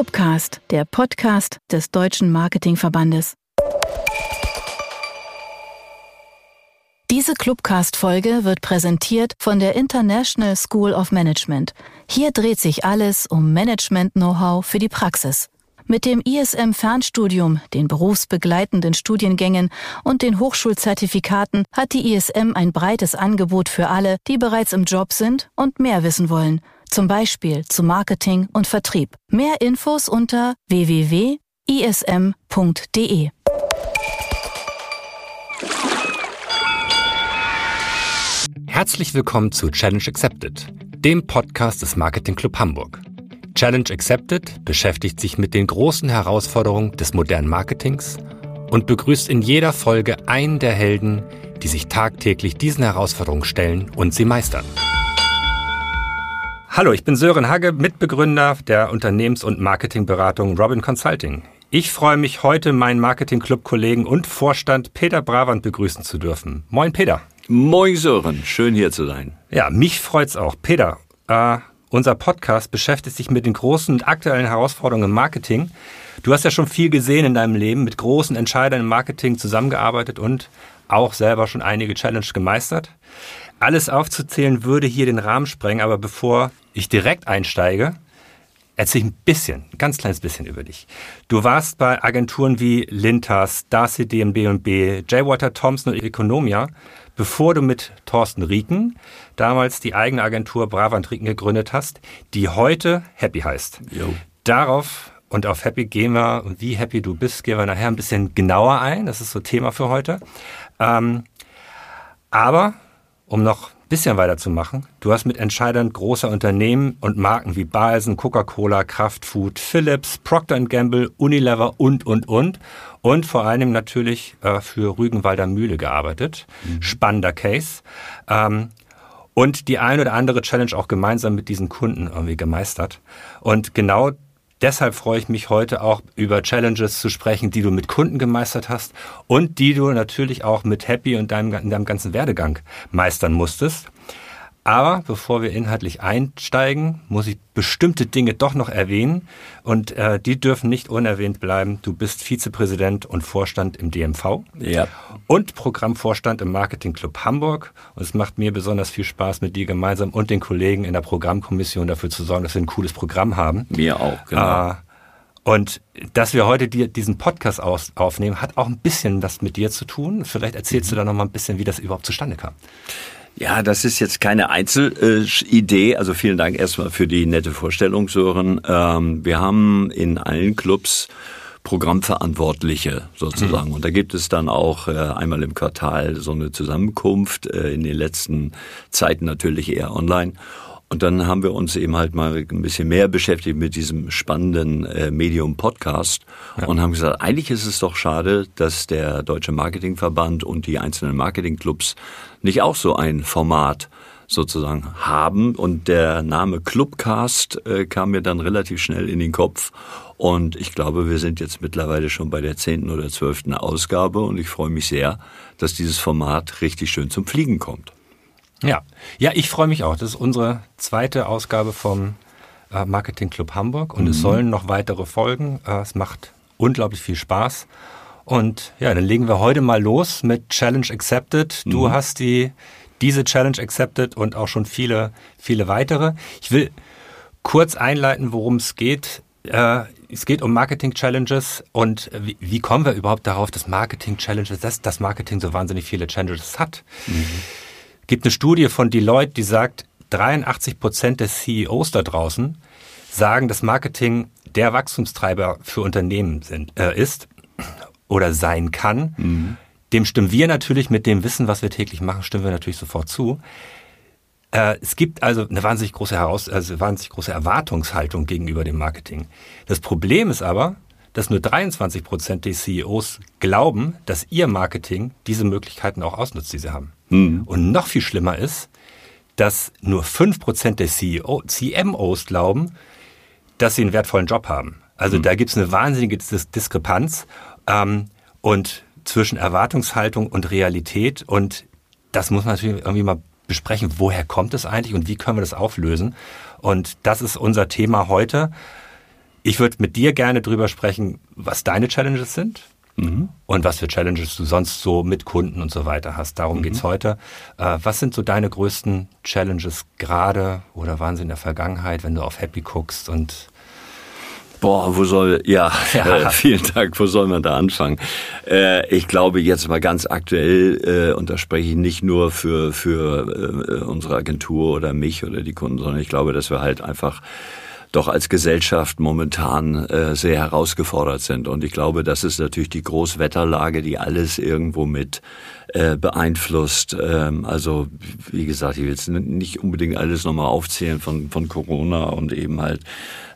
Clubcast, der Podcast des Deutschen Marketingverbandes. Diese Clubcast-Folge wird präsentiert von der International School of Management. Hier dreht sich alles um Management-Know-how für die Praxis. Mit dem ISM-Fernstudium, den berufsbegleitenden Studiengängen und den Hochschulzertifikaten hat die ISM ein breites Angebot für alle, die bereits im Job sind und mehr wissen wollen. Zum Beispiel zu Marketing und Vertrieb. Mehr Infos unter www.ism.de. Herzlich willkommen zu Challenge Accepted, dem Podcast des Marketing Club Hamburg. Challenge Accepted beschäftigt sich mit den großen Herausforderungen des modernen Marketings und begrüßt in jeder Folge einen der Helden, die sich tagtäglich diesen Herausforderungen stellen und sie meistern. Hallo, ich bin Sören Hagge, Mitbegründer der Unternehmens- und Marketingberatung Robin Consulting. Ich freue mich heute, meinen Marketing-Club-Kollegen und Vorstand Peter Bravand begrüßen zu dürfen. Moin, Peter. Moin, Sören. Schön hier zu sein. Ja, mich freut's auch. Peter, äh, unser Podcast beschäftigt sich mit den großen und aktuellen Herausforderungen im Marketing. Du hast ja schon viel gesehen in deinem Leben, mit großen Entscheidern im Marketing zusammengearbeitet und auch selber schon einige Challenge gemeistert. Alles aufzuzählen würde hier den Rahmen sprengen, aber bevor ich direkt einsteige, erzähle ich ein bisschen, ein ganz kleines bisschen über dich. Du warst bei Agenturen wie Lintas, Darcy DMB&B, J. Water Thompson und Economia, bevor du mit Thorsten Rieken damals die eigene Agentur Bravant Rieken gegründet hast, die heute Happy heißt. Jo. Darauf und auf Happy gehen wir und wie happy du bist, gehen wir nachher ein bisschen genauer ein. Das ist so Thema für heute. Ähm, aber um noch bisschen weiterzumachen. Du hast mit Entscheidern großer Unternehmen und Marken wie Balsen, Coca-Cola, Kraftfood, Philips, Procter Gamble, Unilever und, und, und. Und vor allem natürlich äh, für Rügenwalder Mühle gearbeitet. Mhm. Spannender Case. Ähm, und die ein oder andere Challenge auch gemeinsam mit diesen Kunden irgendwie gemeistert. Und genau Deshalb freue ich mich heute auch über Challenges zu sprechen, die du mit Kunden gemeistert hast und die du natürlich auch mit Happy und deinem, deinem ganzen Werdegang meistern musstest. Aber bevor wir inhaltlich einsteigen, muss ich bestimmte Dinge doch noch erwähnen und äh, die dürfen nicht unerwähnt bleiben. Du bist Vizepräsident und Vorstand im DMV ja. und Programmvorstand im Marketing Club Hamburg. Und es macht mir besonders viel Spaß, mit dir gemeinsam und den Kollegen in der Programmkommission dafür zu sorgen, dass wir ein cooles Programm haben. Mir auch, genau. Äh, und dass wir heute die, diesen Podcast aus, aufnehmen, hat auch ein bisschen was mit dir zu tun. Vielleicht erzählst mhm. du da noch mal ein bisschen, wie das überhaupt zustande kam. Ja, das ist jetzt keine Einzelidee. Also vielen Dank erstmal für die nette Vorstellung, Sören. Ähm, wir haben in allen Clubs Programmverantwortliche sozusagen. Mhm. Und da gibt es dann auch äh, einmal im Quartal so eine Zusammenkunft, äh, in den letzten Zeiten natürlich eher online. Und dann haben wir uns eben halt mal ein bisschen mehr beschäftigt mit diesem spannenden äh, Medium Podcast ja. und haben gesagt, eigentlich ist es doch schade, dass der Deutsche Marketingverband und die einzelnen Marketingclubs nicht auch so ein Format sozusagen haben. Und der Name Clubcast äh, kam mir dann relativ schnell in den Kopf. Und ich glaube, wir sind jetzt mittlerweile schon bei der zehnten oder zwölften Ausgabe und ich freue mich sehr, dass dieses Format richtig schön zum Fliegen kommt. Ja, ja, ich freue mich auch. Das ist unsere zweite Ausgabe vom äh, Marketing Club Hamburg und mhm. es sollen noch weitere folgen. Äh, es macht unglaublich viel Spaß. Und ja, dann legen wir heute mal los mit Challenge Accepted. Du mhm. hast die diese Challenge accepted und auch schon viele, viele weitere. Ich will kurz einleiten, worum es geht. Äh, es geht um Marketing Challenges und wie, wie, kommen wir überhaupt darauf, dass Marketing Challenges, dass das Marketing so wahnsinnig viele Challenges hat? Mhm gibt eine Studie von Deloitte, die sagt, 83 Prozent der CEOs da draußen sagen, dass Marketing der Wachstumstreiber für Unternehmen sind, äh, ist oder sein kann. Mhm. Dem stimmen wir natürlich mit dem Wissen, was wir täglich machen, stimmen wir natürlich sofort zu. Äh, es gibt also eine wahnsinnig große Heraus also wahnsinnig große Erwartungshaltung gegenüber dem Marketing. Das Problem ist aber, dass nur 23 Prozent der CEOs glauben, dass ihr Marketing diese Möglichkeiten auch ausnutzt, die sie haben. Mhm. Und noch viel schlimmer ist, dass nur 5% der CEO, CMOs glauben, dass sie einen wertvollen Job haben. Also mhm. da gibt es eine wahnsinnige Dis Diskrepanz ähm, und zwischen Erwartungshaltung und Realität. Und das muss man natürlich irgendwie mal besprechen. Woher kommt es eigentlich und wie können wir das auflösen? Und das ist unser Thema heute. Ich würde mit dir gerne drüber sprechen, was deine Challenges sind. Mhm. Und was für Challenges du sonst so mit Kunden und so weiter hast. Darum mhm. geht's heute. Äh, was sind so deine größten Challenges gerade oder waren sie in der Vergangenheit, wenn du auf Happy guckst und Boah, wo soll, ja, ja. Äh, vielen Dank, wo soll man da anfangen? Äh, ich glaube jetzt mal ganz aktuell, äh, und da spreche ich nicht nur für, für äh, unsere Agentur oder mich oder die Kunden, sondern ich glaube, dass wir halt einfach doch als Gesellschaft momentan äh, sehr herausgefordert sind. Und ich glaube, das ist natürlich die Großwetterlage, die alles irgendwo mit äh, beeinflusst. Ähm, also wie gesagt, ich will jetzt nicht unbedingt alles nochmal aufzählen von, von Corona und eben halt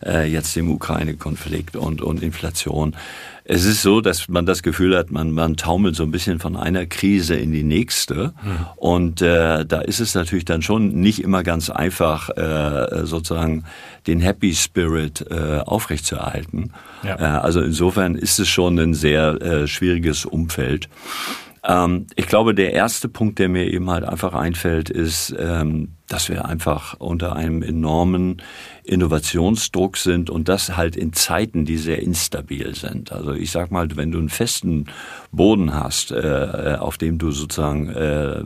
äh, jetzt dem Ukraine-Konflikt und, und Inflation. Es ist so, dass man das Gefühl hat, man, man taumelt so ein bisschen von einer Krise in die nächste. Mhm. Und äh, da ist es natürlich dann schon nicht immer ganz einfach, äh, sozusagen den Happy Spirit äh, aufrechtzuerhalten. Ja. Äh, also insofern ist es schon ein sehr äh, schwieriges Umfeld. Ähm, ich glaube, der erste Punkt, der mir eben halt einfach einfällt, ist, ähm, dass wir einfach unter einem enormen Innovationsdruck sind und das halt in Zeiten, die sehr instabil sind. Also ich sag mal, wenn du einen festen Boden hast, äh, auf dem du sozusagen äh,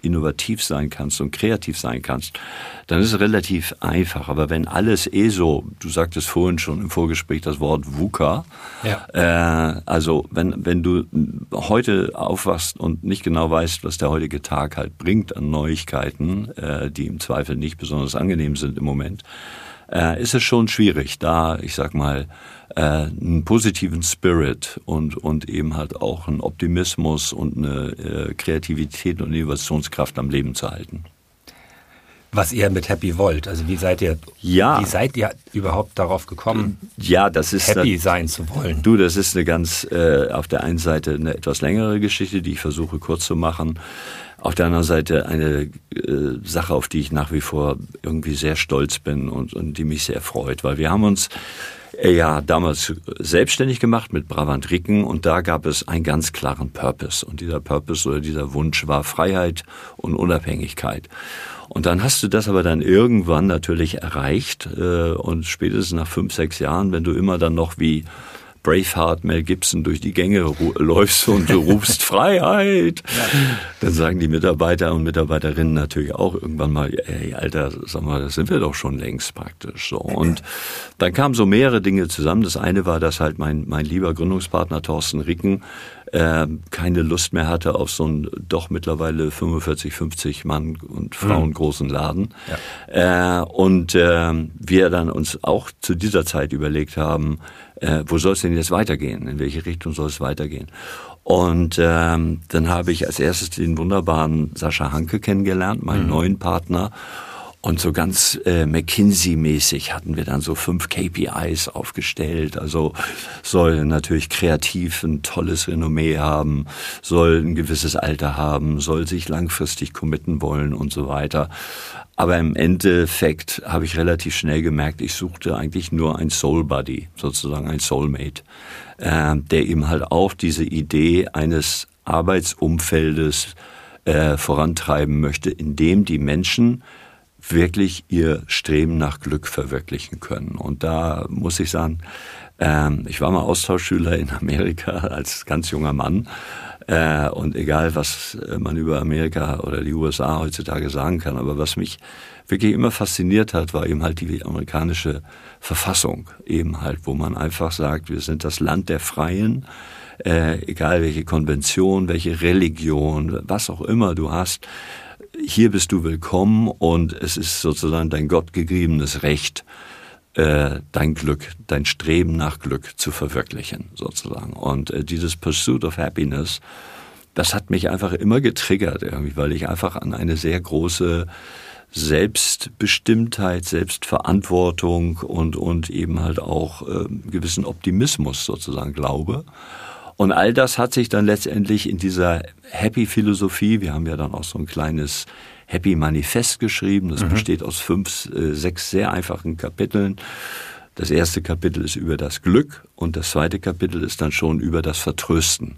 innovativ sein kannst und kreativ sein kannst, dann ist es relativ einfach. Aber wenn alles eh so, du sagtest vorhin schon im Vorgespräch das Wort VUCA, ja. äh, also wenn, wenn du heute aufwachst und nicht genau weißt, was der heutige Tag halt bringt an Neuigkeiten, äh, die im Zweifel nicht besonders angenehm sind im Moment, äh, ist es schon schwierig, da, ich sag mal, äh, einen positiven Spirit und, und eben halt auch einen Optimismus und eine äh, Kreativität und Innovationskraft am Leben zu halten. Was ihr mit Happy wollt, also wie seid ihr, ja. wie seid ihr überhaupt darauf gekommen, ja, das ist happy sein zu wollen? Du, das ist eine ganz, äh, auf der einen Seite eine etwas längere Geschichte, die ich versuche kurz zu machen. Auf der anderen Seite eine äh, Sache, auf die ich nach wie vor irgendwie sehr stolz bin und, und die mich sehr freut, weil wir haben uns äh, ja damals selbstständig gemacht mit Brabant Ricken und da gab es einen ganz klaren Purpose und dieser Purpose oder dieser Wunsch war Freiheit und Unabhängigkeit. Und dann hast du das aber dann irgendwann natürlich erreicht äh, und spätestens nach fünf, sechs Jahren, wenn du immer dann noch wie Braveheart Mel Gibson durch die Gänge läufst und du rufst Freiheit, dann sagen die Mitarbeiter und Mitarbeiterinnen natürlich auch irgendwann mal, ey, Alter, sag mal, das sind wir doch schon längst praktisch so. Und dann kamen so mehrere Dinge zusammen. Das eine war, dass halt mein, mein lieber Gründungspartner Thorsten Ricken äh, keine Lust mehr hatte auf so einen doch mittlerweile 45, 50 Mann und Frauen mhm. großen Laden. Ja. Äh, und äh, wir dann uns auch zu dieser Zeit überlegt haben, äh, wo soll es denn jetzt weitergehen? In welche Richtung soll es weitergehen? Und ähm, dann habe ich als erstes den wunderbaren Sascha Hanke kennengelernt, meinen mhm. neuen Partner. Und so ganz äh, McKinsey-mäßig hatten wir dann so fünf KPIs aufgestellt. Also soll natürlich kreativ ein tolles Renommee haben, soll ein gewisses Alter haben, soll sich langfristig committen wollen und so weiter. Aber im Endeffekt habe ich relativ schnell gemerkt, ich suchte eigentlich nur ein Soul Buddy, sozusagen ein Soulmate, äh, der eben halt auch diese Idee eines Arbeitsumfeldes äh, vorantreiben möchte, in dem die Menschen wirklich ihr Streben nach Glück verwirklichen können. Und da muss ich sagen, ähm, ich war mal Austauschschüler in Amerika als ganz junger Mann. Äh, und egal, was man über Amerika oder die USA heutzutage sagen kann, aber was mich wirklich immer fasziniert hat, war eben halt die amerikanische Verfassung. Eben halt, wo man einfach sagt, wir sind das Land der Freien. Äh, egal welche Konvention, welche Religion, was auch immer du hast, hier bist du willkommen und es ist sozusagen dein gottgegebenes Recht, äh, dein Glück, dein Streben nach Glück zu verwirklichen, sozusagen. Und äh, dieses Pursuit of Happiness, das hat mich einfach immer getriggert, irgendwie, weil ich einfach an eine sehr große Selbstbestimmtheit, Selbstverantwortung und, und eben halt auch äh, gewissen Optimismus sozusagen glaube. Und all das hat sich dann letztendlich in dieser Happy-Philosophie, wir haben ja dann auch so ein kleines Happy-Manifest geschrieben, das mhm. besteht aus fünf, äh, sechs sehr einfachen Kapiteln. Das erste Kapitel ist über das Glück und das zweite Kapitel ist dann schon über das Vertrösten.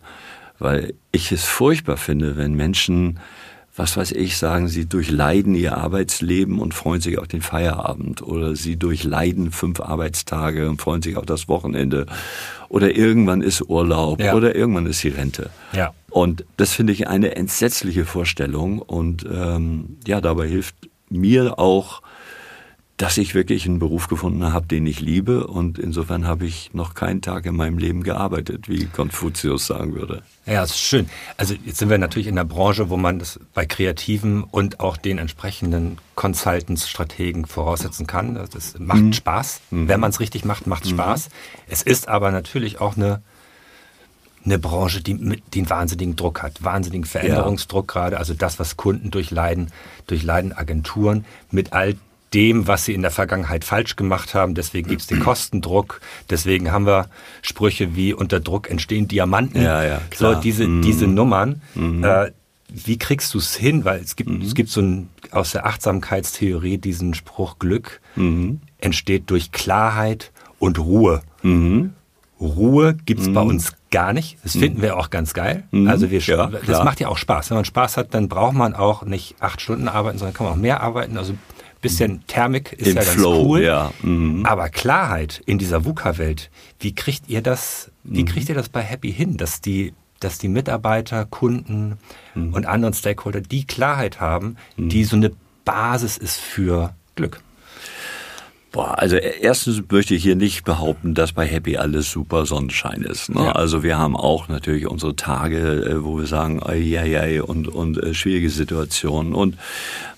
Weil ich es furchtbar finde, wenn Menschen was weiß ich, sagen, sie durchleiden ihr Arbeitsleben und freuen sich auf den Feierabend oder sie durchleiden fünf Arbeitstage und freuen sich auf das Wochenende oder irgendwann ist Urlaub ja. oder irgendwann ist die Rente. Ja. Und das finde ich eine entsetzliche Vorstellung und ähm, ja, dabei hilft mir auch dass ich wirklich einen Beruf gefunden habe, den ich liebe. Und insofern habe ich noch keinen Tag in meinem Leben gearbeitet, wie Konfuzius sagen würde. Ja, das ist schön. Also jetzt sind wir natürlich in der Branche, wo man das bei Kreativen und auch den entsprechenden Consultants, Strategen voraussetzen kann. Das macht mhm. Spaß. Mhm. Wenn man es richtig macht, macht es mhm. Spaß. Es ist aber natürlich auch eine eine Branche, die, die einen wahnsinnigen Druck hat, wahnsinnigen Veränderungsdruck ja. gerade. Also das, was Kunden durchleiden, durchleiden Agenturen mit all dem, was sie in der Vergangenheit falsch gemacht haben. Deswegen gibt es den Kostendruck. Deswegen haben wir Sprüche wie unter Druck entstehen Diamanten. Ja, ja, klar. So diese, mhm. diese Nummern. Mhm. Äh, wie kriegst du es hin? Weil es gibt, mhm. es gibt so ein, aus der Achtsamkeitstheorie diesen Spruch, Glück mhm. entsteht durch Klarheit und Ruhe. Mhm. Ruhe gibt's bei mhm. uns gar nicht. Das finden wir auch ganz geil. Also wir, ja, das macht ja auch Spaß. Wenn man Spaß hat, dann braucht man auch nicht acht Stunden arbeiten, sondern kann man auch mehr arbeiten. Also bisschen Thermik ist Im ja ganz Flow, cool. Ja. Mhm. Aber Klarheit in dieser VUCA-Welt, wie kriegt ihr das, wie mhm. kriegt ihr das bei Happy hin, dass die, dass die Mitarbeiter, Kunden mhm. und anderen Stakeholder die Klarheit haben, die mhm. so eine Basis ist für Glück? Boah, also e-, erstens möchte ich hier nicht behaupten, dass bei Happy alles super Sonnenschein ist. Ne? Ja. Also wir haben auch natürlich unsere Tage, äh, wo wir sagen, ja, ja, und, und äh, schwierige Situationen und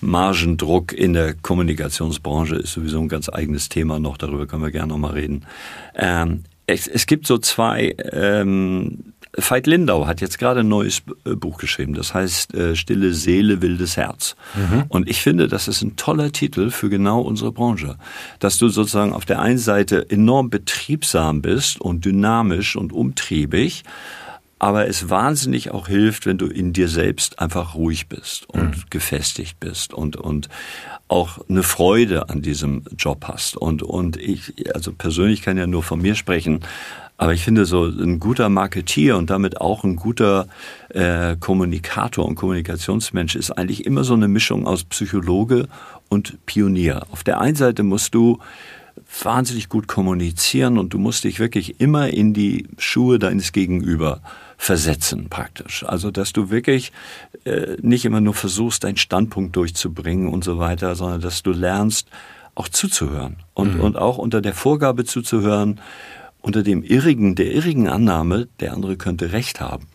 Margendruck in der Kommunikationsbranche ist sowieso ein ganz eigenes Thema noch. Darüber können wir gerne noch mal reden. Ähm, es, es gibt so zwei ähm, Veit Lindau hat jetzt gerade ein neues äh, Buch geschrieben, das heißt äh, Stille Seele, wildes Herz. Mhm. Und ich finde, das ist ein toller Titel für genau unsere Branche. Dass du sozusagen auf der einen Seite enorm betriebsam bist und dynamisch und umtriebig, aber es wahnsinnig auch hilft, wenn du in dir selbst einfach ruhig bist und mhm. gefestigt bist und, und auch eine Freude an diesem Job hast. Und, und ich, also persönlich kann ja nur von mir sprechen, aber ich finde, so ein guter Marketier und damit auch ein guter äh, Kommunikator und Kommunikationsmensch ist eigentlich immer so eine Mischung aus Psychologe und Pionier. Auf der einen Seite musst du wahnsinnig gut kommunizieren und du musst dich wirklich immer in die Schuhe deines Gegenüber versetzen praktisch. Also dass du wirklich äh, nicht immer nur versuchst, deinen Standpunkt durchzubringen und so weiter, sondern dass du lernst, auch zuzuhören und, mhm. und auch unter der Vorgabe zuzuhören, unter dem irrigen, der irrigen Annahme, der andere könnte recht haben.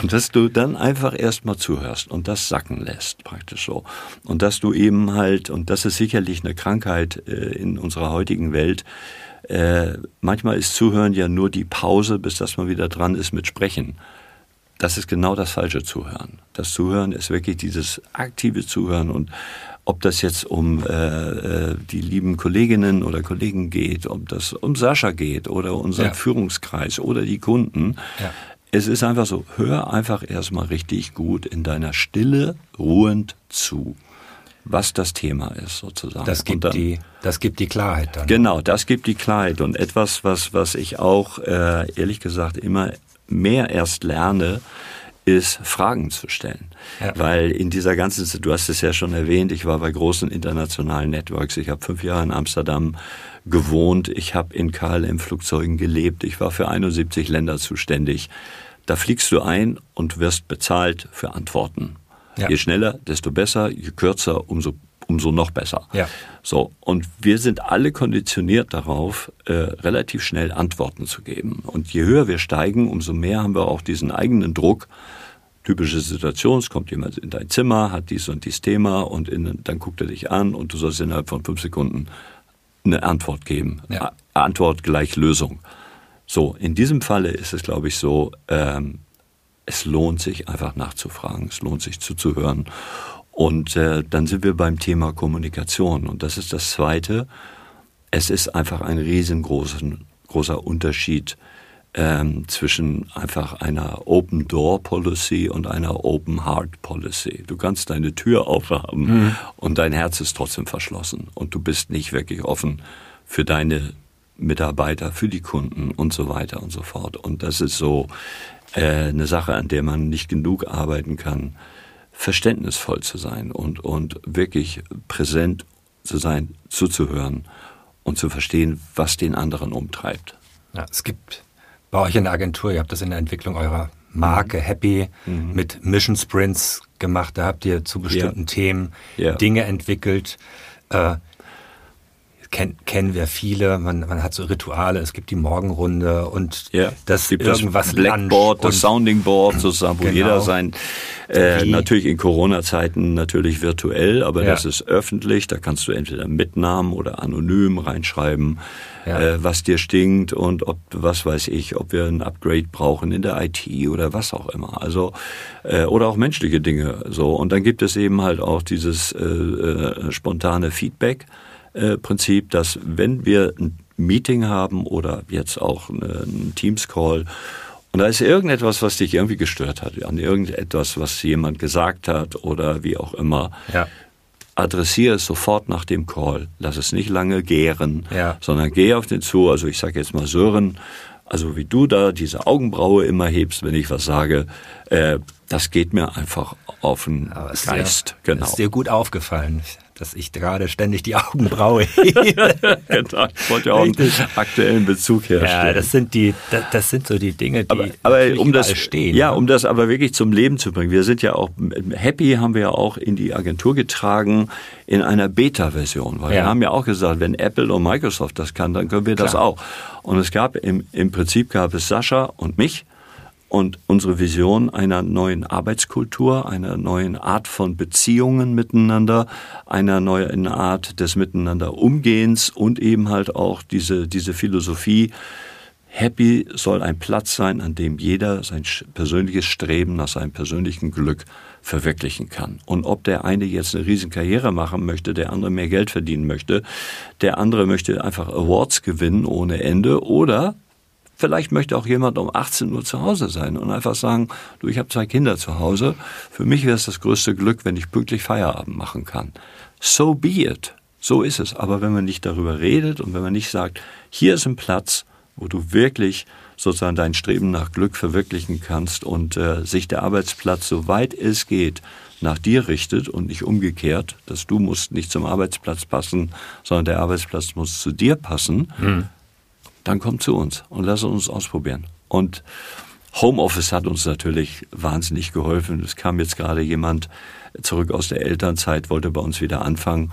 Und dass du dann einfach erstmal zuhörst und das sacken lässt, praktisch so. Und dass du eben halt, und das ist sicherlich eine Krankheit äh, in unserer heutigen Welt, äh, manchmal ist Zuhören ja nur die Pause, bis dass man wieder dran ist mit Sprechen. Das ist genau das falsche Zuhören. Das Zuhören ist wirklich dieses aktive Zuhören und ob das jetzt um äh, äh, die lieben Kolleginnen oder Kollegen geht, ob das um Sascha geht oder unseren ja. Führungskreis oder die Kunden. Ja. Es ist einfach so, hör einfach erstmal richtig gut in deiner Stille ruhend zu was das Thema ist sozusagen. Das gibt, dann, die, das gibt die Klarheit dann. Genau, das gibt die Klarheit. Und etwas, was, was ich auch äh, ehrlich gesagt immer mehr erst lerne, ist, Fragen zu stellen. Ja. Weil in dieser ganzen, du hast es ja schon erwähnt, ich war bei großen internationalen Networks. Ich habe fünf Jahre in Amsterdam gewohnt. Ich habe in KLM-Flugzeugen gelebt. Ich war für 71 Länder zuständig. Da fliegst du ein und wirst bezahlt für Antworten. Ja. Je schneller, desto besser. Je kürzer, umso umso noch besser. Ja. So, und wir sind alle konditioniert darauf, äh, relativ schnell Antworten zu geben. Und je höher wir steigen, umso mehr haben wir auch diesen eigenen Druck. Typische Situation, es kommt jemand in dein Zimmer, hat dies und dies Thema und in, dann guckt er dich an und du sollst innerhalb von fünf Sekunden eine Antwort geben. Ja. Antwort gleich Lösung. So, in diesem Falle ist es, glaube ich, so, ähm, es lohnt sich einfach nachzufragen, es lohnt sich zuzuhören. Und äh, dann sind wir beim Thema Kommunikation. Und das ist das Zweite. Es ist einfach ein riesengroßer Unterschied ähm, zwischen einfach einer Open Door Policy und einer Open Heart Policy. Du kannst deine Tür aufhaben mhm. und dein Herz ist trotzdem verschlossen und du bist nicht wirklich offen für deine Mitarbeiter, für die Kunden und so weiter und so fort. Und das ist so äh, eine Sache, an der man nicht genug arbeiten kann verständnisvoll zu sein und, und wirklich präsent zu sein, zuzuhören und zu verstehen, was den anderen umtreibt. Ja, es gibt bei euch in der Agentur, ihr habt das in der Entwicklung eurer Marke mhm. Happy mhm. mit Mission Sprints gemacht. Da habt ihr zu bestimmten ja. Themen ja. Dinge entwickelt. Äh, kenn, kennen wir viele. Man, man hat so Rituale. Es gibt die Morgenrunde und ja, das gibt irgendwas das Blackboard, das Sounding Board sozusagen, wo genau. jeder sein äh, natürlich in Corona-Zeiten natürlich virtuell, aber ja. das ist öffentlich. Da kannst du entweder mit Namen oder anonym reinschreiben, ja. äh, was dir stinkt und ob was weiß ich, ob wir ein Upgrade brauchen in der IT oder was auch immer. Also äh, oder auch menschliche Dinge so. Und dann gibt es eben halt auch dieses äh, äh, spontane Feedback. Äh, Prinzip, dass wenn wir ein Meeting haben oder jetzt auch einen Teams-Call und da ist irgendetwas, was dich irgendwie gestört hat, an irgendetwas, was jemand gesagt hat oder wie auch immer, ja. adressiere es sofort nach dem Call. Lass es nicht lange gären, ja. sondern geh auf den zu. Also ich sage jetzt mal Sören, also wie du da diese Augenbraue immer hebst, wenn ich was sage, äh, das geht mir einfach auf den Geist. Dir, genau. Ist dir gut aufgefallen dass ich gerade ständig die Augenbraue hebe. genau, ich wollte ja auch einen aktuellen Bezug herstellen. Ja, das sind die, das, das sind so die Dinge, die aber, aber um das stehen. Ja, ne? um das aber wirklich zum Leben zu bringen. Wir sind ja auch Happy haben wir ja auch in die Agentur getragen in einer Beta-Version, weil ja. wir haben ja auch gesagt, wenn Apple und Microsoft das kann, dann können wir Klar. das auch. Und es gab im, im Prinzip gab es Sascha und mich und unsere Vision einer neuen Arbeitskultur, einer neuen Art von Beziehungen miteinander, einer neuen Art des Miteinander Umgehens und eben halt auch diese, diese Philosophie, Happy soll ein Platz sein, an dem jeder sein persönliches Streben nach seinem persönlichen Glück verwirklichen kann. Und ob der eine jetzt eine riesen Karriere machen möchte, der andere mehr Geld verdienen möchte, der andere möchte einfach Awards gewinnen ohne Ende oder Vielleicht möchte auch jemand um 18 Uhr zu Hause sein und einfach sagen, du, ich habe zwei Kinder zu Hause. Für mich wäre es das größte Glück, wenn ich pünktlich Feierabend machen kann. So be it. So ist es. Aber wenn man nicht darüber redet und wenn man nicht sagt, hier ist ein Platz, wo du wirklich sozusagen dein Streben nach Glück verwirklichen kannst und äh, sich der Arbeitsplatz, soweit es geht, nach dir richtet und nicht umgekehrt, dass du musst nicht zum Arbeitsplatz passen, sondern der Arbeitsplatz muss zu dir passen, mhm dann komm zu uns und lass uns ausprobieren. Und Homeoffice hat uns natürlich wahnsinnig geholfen. Es kam jetzt gerade jemand zurück aus der Elternzeit, wollte bei uns wieder anfangen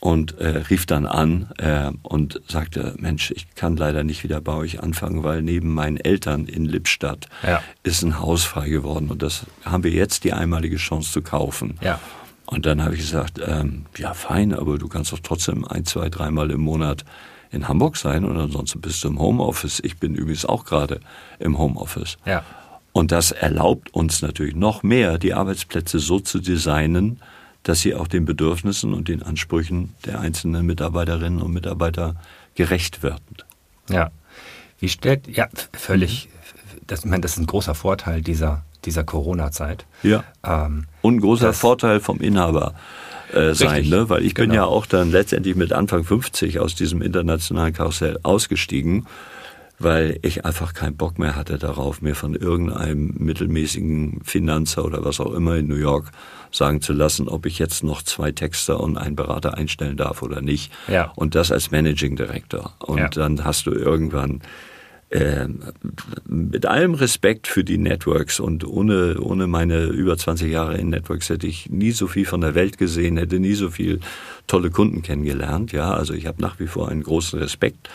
und äh, rief dann an äh, und sagte, Mensch, ich kann leider nicht wieder bei euch anfangen, weil neben meinen Eltern in Lippstadt ja. ist ein Haus frei geworden und das haben wir jetzt die einmalige Chance zu kaufen. Ja. Und dann habe ich gesagt, ähm, ja fein, aber du kannst doch trotzdem ein, zwei, dreimal im Monat in Hamburg sein und ansonsten bist du im Homeoffice. Ich bin übrigens auch gerade im Homeoffice. Ja. Und das erlaubt uns natürlich noch mehr, die Arbeitsplätze so zu designen, dass sie auch den Bedürfnissen und den Ansprüchen der einzelnen Mitarbeiterinnen und Mitarbeiter gerecht werden. Ja. Wie stellt, ja, völlig, das, ich meine, das ist ein großer Vorteil dieser, dieser Corona-Zeit. Ja. Ähm, und ein großer Vorteil vom Inhaber äh, sein, ne? weil ich genau. bin ja auch dann letztendlich mit Anfang 50 aus diesem internationalen Karussell ausgestiegen, weil ich einfach keinen Bock mehr hatte darauf, mir von irgendeinem mittelmäßigen Finanzer oder was auch immer in New York sagen zu lassen, ob ich jetzt noch zwei Texter und einen Berater einstellen darf oder nicht. Ja. Und das als Managing Director. Und ja. dann hast du irgendwann äh, mit allem Respekt für die Networks und ohne, ohne meine über 20 Jahre in Networks hätte ich nie so viel von der Welt gesehen, hätte nie so viel tolle Kunden kennengelernt. Ja, also ich habe nach wie vor einen großen Respekt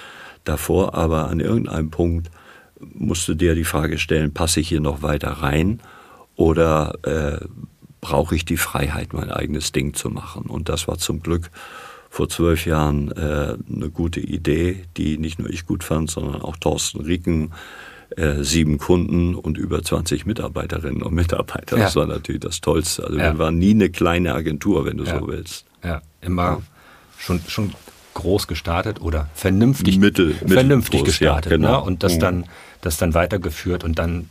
davor, aber an irgendeinem Punkt musste dir die Frage stellen, passe ich hier noch weiter rein oder äh, brauche ich die Freiheit, mein eigenes Ding zu machen? Und das war zum Glück vor zwölf Jahren äh, eine gute Idee, die nicht nur ich gut fand, sondern auch Thorsten Rieken, äh, sieben Kunden und über 20 Mitarbeiterinnen und Mitarbeiter. Ja. Das war natürlich das Tollste. Also ja. wir waren nie eine kleine Agentur, wenn du ja. so willst. Ja, immer schon, schon groß gestartet oder vernünftig, Mittel, vernünftig groß, gestartet. Genau. ne? Und das mhm. dann, das dann weitergeführt und dann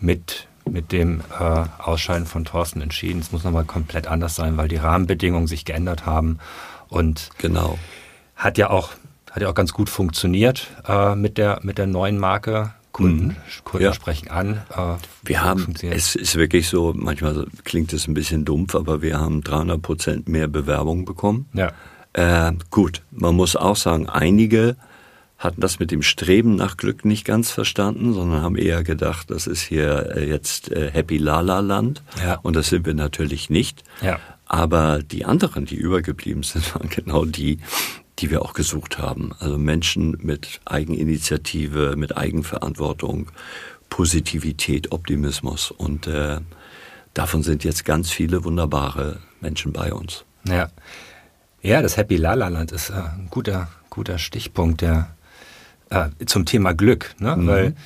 mit mit dem äh, Ausscheiden von Thorsten entschieden. Es muss nochmal komplett anders sein, weil die Rahmenbedingungen sich geändert haben und genau. hat ja auch hat ja auch ganz gut funktioniert äh, mit der mit der neuen Marke. Kunden, mhm. Kunden ja. sprechen an. Äh, wir haben, es ist wirklich so, manchmal klingt es ein bisschen dumpf, aber wir haben 300 Prozent mehr Bewerbungen bekommen. Ja. Äh, gut, man muss auch sagen, einige hatten das mit dem Streben nach Glück nicht ganz verstanden, sondern haben eher gedacht, das ist hier äh, jetzt äh, Happy Lala Land. Ja. Und das sind wir natürlich nicht. Ja. Aber die anderen, die übergeblieben sind, waren genau die, die wir auch gesucht haben. Also Menschen mit Eigeninitiative, mit Eigenverantwortung, Positivität, Optimismus. Und äh, davon sind jetzt ganz viele wunderbare Menschen bei uns. Ja, ja das Happy Lala Land ist äh, ein guter, guter Stichpunkt der, äh, zum Thema Glück. Ne? Mhm. Weil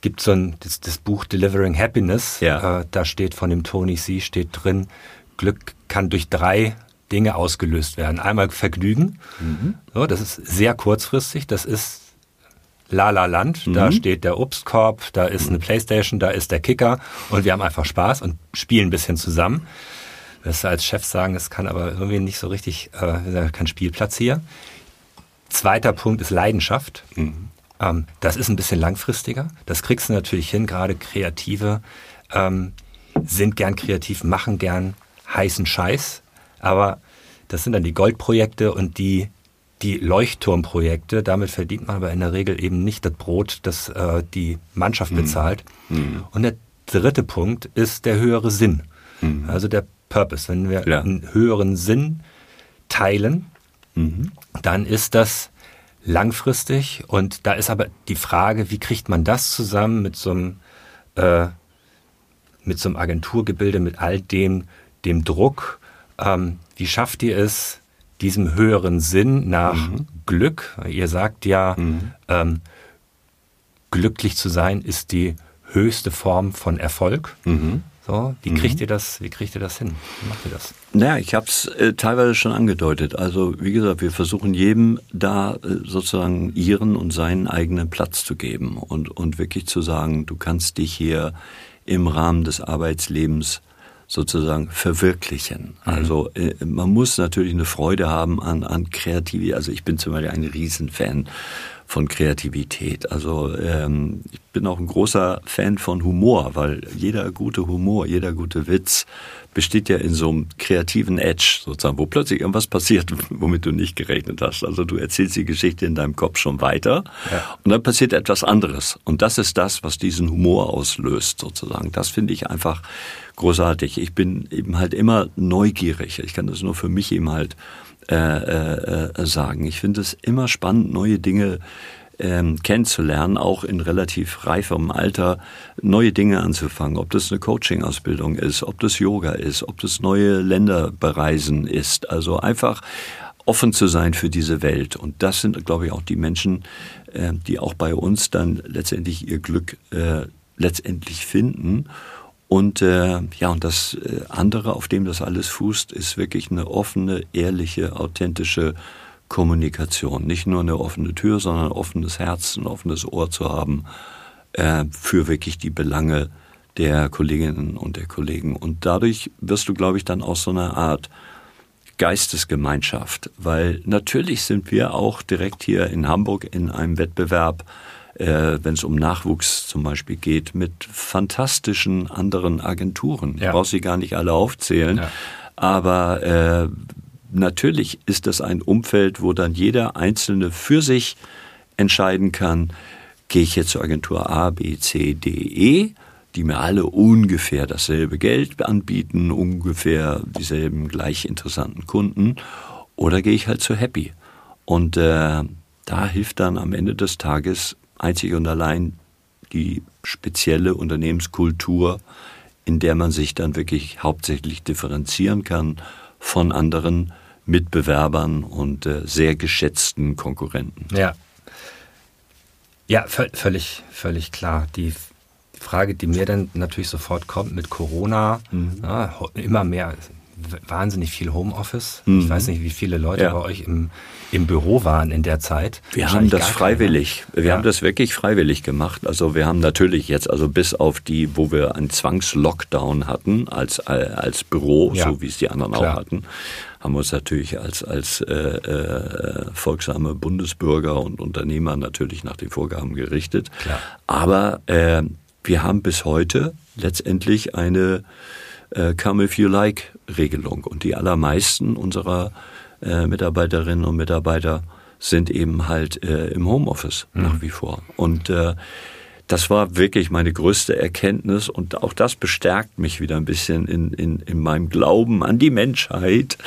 gibt so ein das, das Buch Delivering Happiness, ja. äh, da steht von dem Tony C. steht drin, Glück kann durch drei Dinge ausgelöst werden. Einmal Vergnügen, mhm. so, das ist sehr kurzfristig, das ist Lala Land, mhm. da steht der Obstkorb, da ist eine Playstation, da ist der Kicker und wir haben einfach Spaß und spielen ein bisschen zusammen. Das als Chef sagen, es kann aber irgendwie nicht so richtig, äh, kein Spielplatz hier. Zweiter Punkt ist Leidenschaft. Mhm. Ähm, das ist ein bisschen langfristiger. Das kriegst du natürlich hin, gerade Kreative ähm, sind gern kreativ, machen gern heißen Scheiß. Aber das sind dann die Goldprojekte und die, die Leuchtturmprojekte. Damit verdient man aber in der Regel eben nicht das Brot, das äh, die Mannschaft mhm. bezahlt. Mhm. Und der dritte Punkt ist der höhere Sinn. Mhm. Also der Purpose. Wenn wir ja. einen höheren Sinn teilen, mhm. dann ist das langfristig. Und da ist aber die Frage, wie kriegt man das zusammen mit so einem, äh, mit so einem Agenturgebilde, mit all dem, dem Druck, ähm, wie schafft ihr es, diesem höheren Sinn nach mhm. Glück? Ihr sagt ja, mhm. ähm, glücklich zu sein ist die höchste Form von Erfolg. Mhm. So, wie kriegt mhm. ihr das? Wie kriegt ihr das hin? Wie macht ihr das? Naja, ich habe es äh, teilweise schon angedeutet. Also wie gesagt, wir versuchen jedem da äh, sozusagen ihren und seinen eigenen Platz zu geben und und wirklich zu sagen, du kannst dich hier im Rahmen des Arbeitslebens sozusagen verwirklichen. Mhm. Also äh, man muss natürlich eine Freude haben an, an Kreativität. Also ich bin zum Beispiel ein Riesenfan von Kreativität. Also ähm, ich bin auch ein großer Fan von Humor, weil jeder gute Humor, jeder gute Witz besteht ja in so einem kreativen Edge sozusagen, wo plötzlich irgendwas passiert, womit du nicht gerechnet hast. Also du erzählst die Geschichte in deinem Kopf schon weiter ja. und dann passiert etwas anderes. Und das ist das, was diesen Humor auslöst sozusagen. Das finde ich einfach großartig. Ich bin eben halt immer neugierig. Ich kann das nur für mich eben halt äh, äh, äh, sagen. Ich finde es immer spannend, neue Dinge ähm, kennenzulernen, auch in relativ reifem Alter neue Dinge anzufangen. Ob das eine Coaching-Ausbildung ist, ob das Yoga ist, ob das neue Länder bereisen ist. Also einfach offen zu sein für diese Welt. Und das sind, glaube ich, auch die Menschen, äh, die auch bei uns dann letztendlich ihr Glück äh, letztendlich finden. Und äh, ja, und das äh, andere, auf dem das alles fußt, ist wirklich eine offene, ehrliche, authentische Kommunikation. Nicht nur eine offene Tür, sondern ein offenes Herz, ein offenes Ohr zu haben äh, für wirklich die Belange der Kolleginnen und der Kollegen. Und dadurch wirst du, glaube ich, dann auch so eine Art Geistesgemeinschaft, weil natürlich sind wir auch direkt hier in Hamburg in einem Wettbewerb äh, wenn es um Nachwuchs zum Beispiel geht, mit fantastischen anderen Agenturen. Ja. Ich brauche sie gar nicht alle aufzählen. Ja. Aber äh, natürlich ist das ein Umfeld, wo dann jeder Einzelne für sich entscheiden kann, gehe ich jetzt zur Agentur A, B, C, D, E, die mir alle ungefähr dasselbe Geld anbieten, ungefähr dieselben gleich interessanten Kunden, oder gehe ich halt zu Happy. Und äh, da hilft dann am Ende des Tages einzig und allein die spezielle Unternehmenskultur, in der man sich dann wirklich hauptsächlich differenzieren kann von anderen Mitbewerbern und äh, sehr geschätzten Konkurrenten. Ja. Ja, völlig, völlig klar. Die Frage, die mir dann natürlich sofort kommt mit Corona, mhm. ja, immer mehr, wahnsinnig viel Homeoffice. Mhm. Ich weiß nicht, wie viele Leute ja. bei euch im, im Büro waren in der Zeit. Wir haben das freiwillig. Keine. Wir ja. haben das wirklich freiwillig gemacht. Also wir haben natürlich jetzt, also bis auf die, wo wir einen Zwangslockdown hatten als, als Büro, ja. so wie es die anderen Klar. auch hatten, haben wir uns natürlich als, als äh, äh, folgsame Bundesbürger und Unternehmer natürlich nach den Vorgaben gerichtet. Klar. Aber äh, wir haben bis heute letztendlich eine äh, Come If You Like Regelung. Und die allermeisten unserer äh, Mitarbeiterinnen und Mitarbeiter sind eben halt äh, im Homeoffice mhm. nach wie vor. Und äh, das war wirklich meine größte Erkenntnis und auch das bestärkt mich wieder ein bisschen in, in, in meinem Glauben an die Menschheit,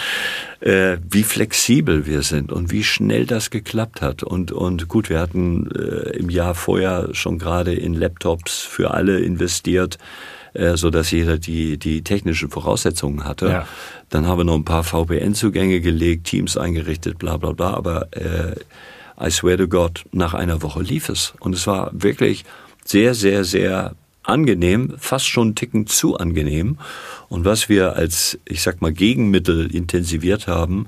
äh, wie flexibel wir sind und wie schnell das geklappt hat. Und, und gut, wir hatten äh, im Jahr vorher schon gerade in Laptops für alle investiert, äh, so dass jeder die, die technischen Voraussetzungen hatte. Ja. Dann haben wir noch ein paar VPN-Zugänge gelegt, Teams eingerichtet, bla bla bla. Aber äh, I swear to God, nach einer Woche lief es. Und es war wirklich sehr, sehr, sehr angenehm, fast schon einen Ticken zu angenehm. Und was wir als, ich sag mal, Gegenmittel intensiviert haben,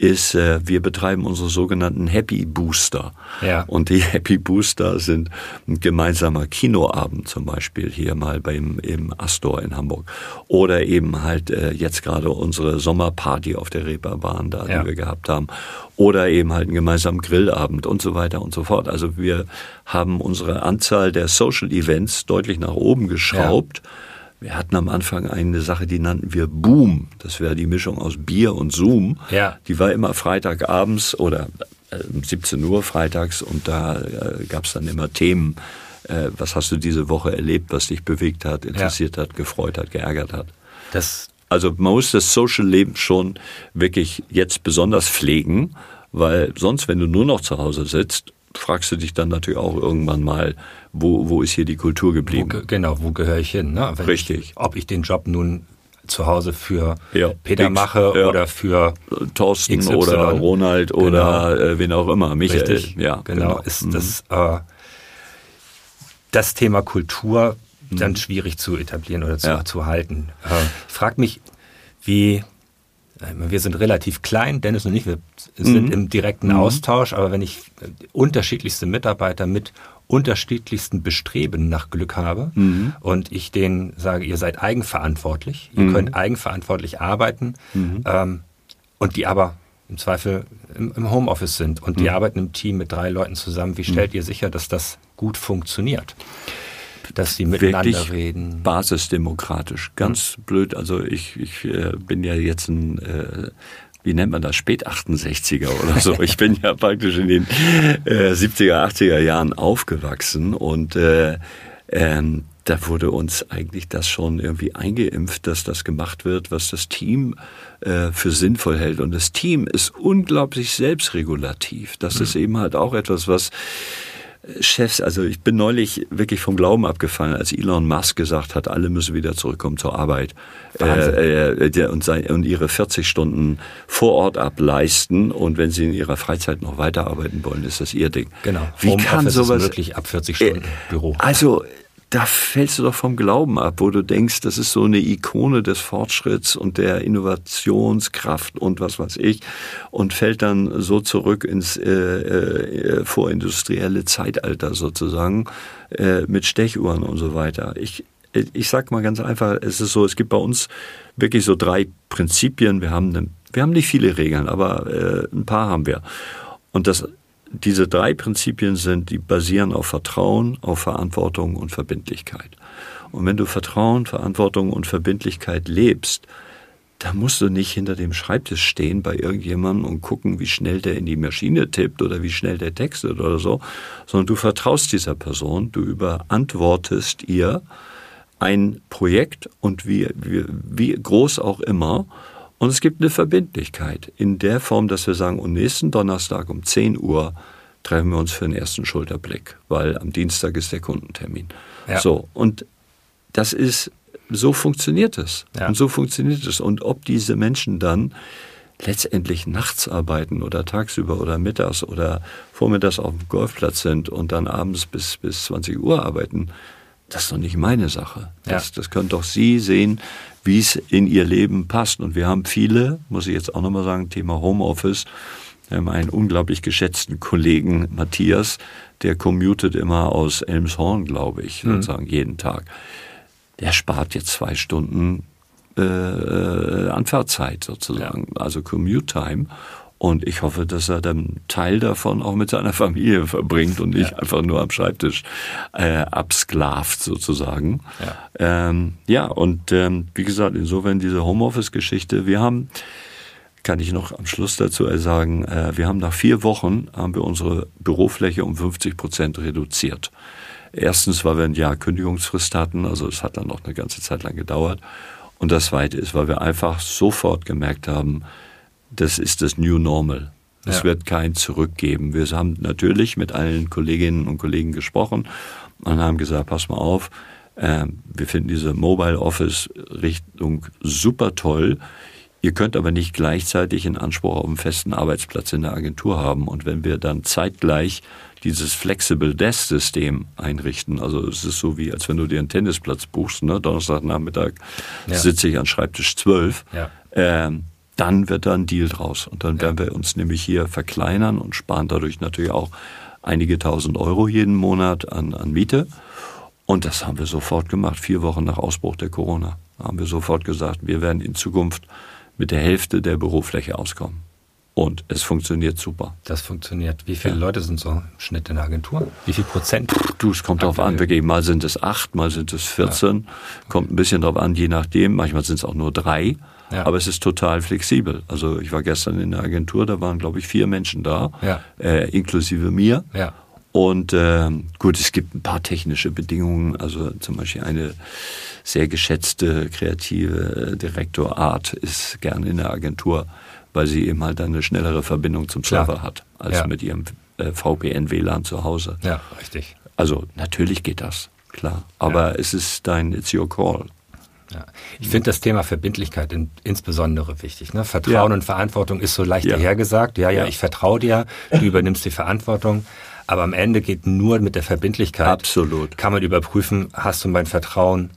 ist, äh, wir betreiben unsere sogenannten Happy Booster. Ja. Und die Happy Booster sind ein gemeinsamer Kinoabend zum Beispiel hier mal beim im Astor in Hamburg. Oder eben halt äh, jetzt gerade unsere Sommerparty auf der Reeperbahn da, ja. die wir gehabt haben. Oder eben halt einen gemeinsamen Grillabend und so weiter und so fort. Also wir haben unsere Anzahl der Social Events deutlich nach oben geschraubt. Ja wir hatten am Anfang eine Sache, die nannten wir Boom. Das wäre die Mischung aus Bier und Zoom. Ja. Die war immer Freitagabends oder äh, 17 Uhr freitags und da äh, gab es dann immer Themen. Äh, was hast du diese Woche erlebt, was dich bewegt hat, interessiert ja. hat, gefreut hat, geärgert hat? Das also man muss das Social Leben schon wirklich jetzt besonders pflegen, weil sonst, wenn du nur noch zu Hause sitzt, fragst du dich dann natürlich auch irgendwann mal, wo, wo ist hier die Kultur geblieben? Wo, genau, wo gehöre ich hin? Ne? Richtig. Ich, ob ich den Job nun zu Hause für ja, Peter X, mache ja. oder für Thorsten XY. oder Ronald oder genau. äh, wen auch immer, Michael. Richtig. Ja, genau. genau. Ist mhm. das, äh, das Thema Kultur mhm. dann schwierig zu etablieren oder zu, ja. zu halten. Äh, ich frage mich, wie wir sind relativ klein, Dennis und ich, wir sind mhm. im direkten mhm. Austausch, aber wenn ich unterschiedlichste Mitarbeiter mit unterschiedlichsten Bestreben nach Glück habe mhm. und ich denen sage, ihr seid eigenverantwortlich, ihr mhm. könnt eigenverantwortlich arbeiten mhm. ähm, und die aber im Zweifel im, im Homeoffice sind und die arbeiten im Team mit drei Leuten zusammen, wie stellt ihr sicher, dass das gut funktioniert? Dass sie miteinander Wirklich reden. Basisdemokratisch, ganz mhm. blöd. Also ich, ich äh, bin ja jetzt ein äh, wie nennt man das, spät 68er oder so. Ich bin ja praktisch in den äh, 70er, 80er Jahren aufgewachsen und äh, ähm, da wurde uns eigentlich das schon irgendwie eingeimpft, dass das gemacht wird, was das Team äh, für sinnvoll hält. Und das Team ist unglaublich selbstregulativ. Das mhm. ist eben halt auch etwas, was Chefs, also ich bin neulich wirklich vom Glauben abgefallen, als Elon Musk gesagt hat, alle müssen wieder zurückkommen zur Arbeit äh, äh, und, sein, und ihre 40 Stunden vor Ort ableisten und wenn sie in ihrer Freizeit noch weiterarbeiten wollen, ist das ihr Ding. Genau. Wie kann sowas wirklich ab 40 Stunden äh, Büro? Also da fällst du doch vom Glauben ab, wo du denkst, das ist so eine Ikone des Fortschritts und der Innovationskraft und was weiß ich und fällt dann so zurück ins äh, äh, vorindustrielle Zeitalter sozusagen äh, mit Stechuhren und so weiter. Ich ich sag mal ganz einfach, es ist so, es gibt bei uns wirklich so drei Prinzipien. Wir haben eine, wir haben nicht viele Regeln, aber äh, ein paar haben wir. Und das diese drei Prinzipien sind, die basieren auf Vertrauen, auf Verantwortung und Verbindlichkeit. Und wenn du Vertrauen, Verantwortung und Verbindlichkeit lebst, da musst du nicht hinter dem Schreibtisch stehen bei irgendjemandem und gucken, wie schnell der in die Maschine tippt oder wie schnell der textet oder so, sondern du vertraust dieser Person, du überantwortest ihr ein Projekt und wie, wie, wie groß auch immer und es gibt eine Verbindlichkeit in der Form, dass wir sagen, und nächsten Donnerstag um 10 Uhr treffen wir uns für den ersten Schulterblick, weil am Dienstag ist der Kundentermin. Ja. So, und das ist, so funktioniert es. Ja. Und so funktioniert es. Und ob diese Menschen dann letztendlich nachts arbeiten oder tagsüber oder mittags oder vormittags auf dem Golfplatz sind und dann abends bis, bis 20 Uhr arbeiten, das ist doch nicht meine Sache. Das, ja. das können doch Sie sehen, wie es in ihr Leben passt. Und wir haben viele, muss ich jetzt auch nochmal sagen, Thema Homeoffice, wir haben einen unglaublich geschätzten Kollegen, Matthias, der commutet immer aus Elmshorn, glaube ich, mhm. sozusagen jeden Tag. Der spart jetzt zwei Stunden äh, Anfahrtzeit sozusagen, ja. also Commute Time. Und ich hoffe, dass er dann Teil davon auch mit seiner Familie verbringt und nicht ja. einfach nur am Schreibtisch äh, absklavt sozusagen. Ja, ähm, ja und ähm, wie gesagt, insofern diese Homeoffice-Geschichte, wir haben, kann ich noch am Schluss dazu sagen, äh, wir haben nach vier Wochen haben wir unsere Bürofläche um 50 Prozent reduziert. Erstens, weil wir ein Jahr Kündigungsfrist hatten, also es hat dann noch eine ganze Zeit lang gedauert. Und das Zweite ist, weil wir einfach sofort gemerkt haben, das ist das New Normal. Es ja. wird kein Zurück geben. Wir haben natürlich mit allen Kolleginnen und Kollegen gesprochen und haben gesagt, pass mal auf, äh, wir finden diese Mobile Office Richtung super toll. Ihr könnt aber nicht gleichzeitig in Anspruch auf einen festen Arbeitsplatz in der Agentur haben. Und wenn wir dann zeitgleich dieses Flexible Desk System einrichten, also es ist so wie, als wenn du dir einen Tennisplatz buchst, ne? Donnerstagnachmittag ja. sitze ich an Schreibtisch 12, ja. ähm, dann wird da ein Deal draus. Und dann werden wir uns nämlich hier verkleinern und sparen dadurch natürlich auch einige tausend Euro jeden Monat an, an Miete. Und das haben wir sofort gemacht, vier Wochen nach Ausbruch der Corona. Haben wir sofort gesagt, wir werden in Zukunft mit der Hälfte der Bürofläche auskommen. Und es funktioniert super. Das funktioniert. Wie viele ja. Leute sind so im Schnitt in der Agentur? Wie viel Prozent? Du, es kommt darauf an. Wirklich, mal sind es acht, mal sind es 14. Ja. Kommt ein bisschen darauf an, je nachdem. Manchmal sind es auch nur drei. Ja. Aber es ist total flexibel. Also ich war gestern in der Agentur, da waren, glaube ich, vier Menschen da, ja. äh, inklusive mir. Ja. Und äh, gut, es gibt ein paar technische Bedingungen, also zum Beispiel eine sehr geschätzte kreative Direktor Art ist gerne in der Agentur, weil sie eben halt eine schnellere Verbindung zum Server hat, als mit ihrem äh, VPN-WLAN zu Hause. Ja, richtig. Also natürlich geht das, klar. Aber es ist dein, it's your call. Ja. Ich finde das Thema Verbindlichkeit in, insbesondere wichtig. Ne? Vertrauen ja. und Verantwortung ist so leicht ja. dahergesagt. Ja, ja, ich vertraue dir, du übernimmst die Verantwortung. Aber am Ende geht nur mit der Verbindlichkeit. Absolut. Kann man überprüfen, hast du mein Vertrauen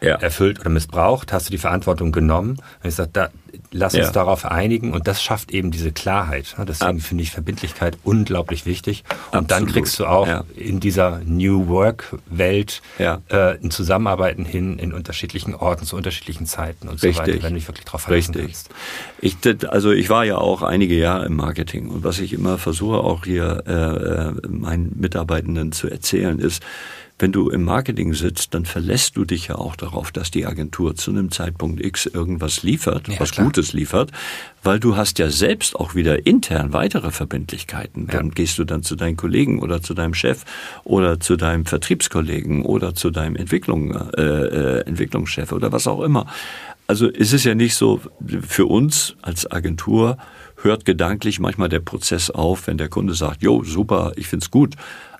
erfüllt oder missbraucht? Hast du die Verantwortung genommen? Und ich sage, da, lass uns ja. darauf einigen und das schafft eben diese Klarheit. Deswegen finde ich Verbindlichkeit unglaublich wichtig. Und Absolut. dann kriegst du auch ja. in dieser New Work-Welt äh, ein Zusammenarbeiten hin in unterschiedlichen Orten zu unterschiedlichen Zeiten und Richtig. so weiter, wenn du dich wirklich darauf verlassen Richtig. Ich, also ich war ja auch einige Jahre im Marketing und was ich immer versuche auch hier äh, äh meinen Mitarbeitenden zu erzählen ist, wenn du im Marketing sitzt, dann verlässt du dich ja auch darauf, dass die Agentur zu einem Zeitpunkt X irgendwas liefert, ja, was klar. Gutes liefert, weil du hast ja selbst auch wieder intern weitere Verbindlichkeiten. Dann ja. gehst du dann zu deinen Kollegen oder zu deinem Chef oder zu deinem Vertriebskollegen oder zu deinem Entwicklung, äh, äh, Entwicklungschef oder was auch immer. Also ist es ja nicht so, für uns als Agentur hört gedanklich manchmal der Prozess auf, wenn der Kunde sagt, jo, super, ich find's gut.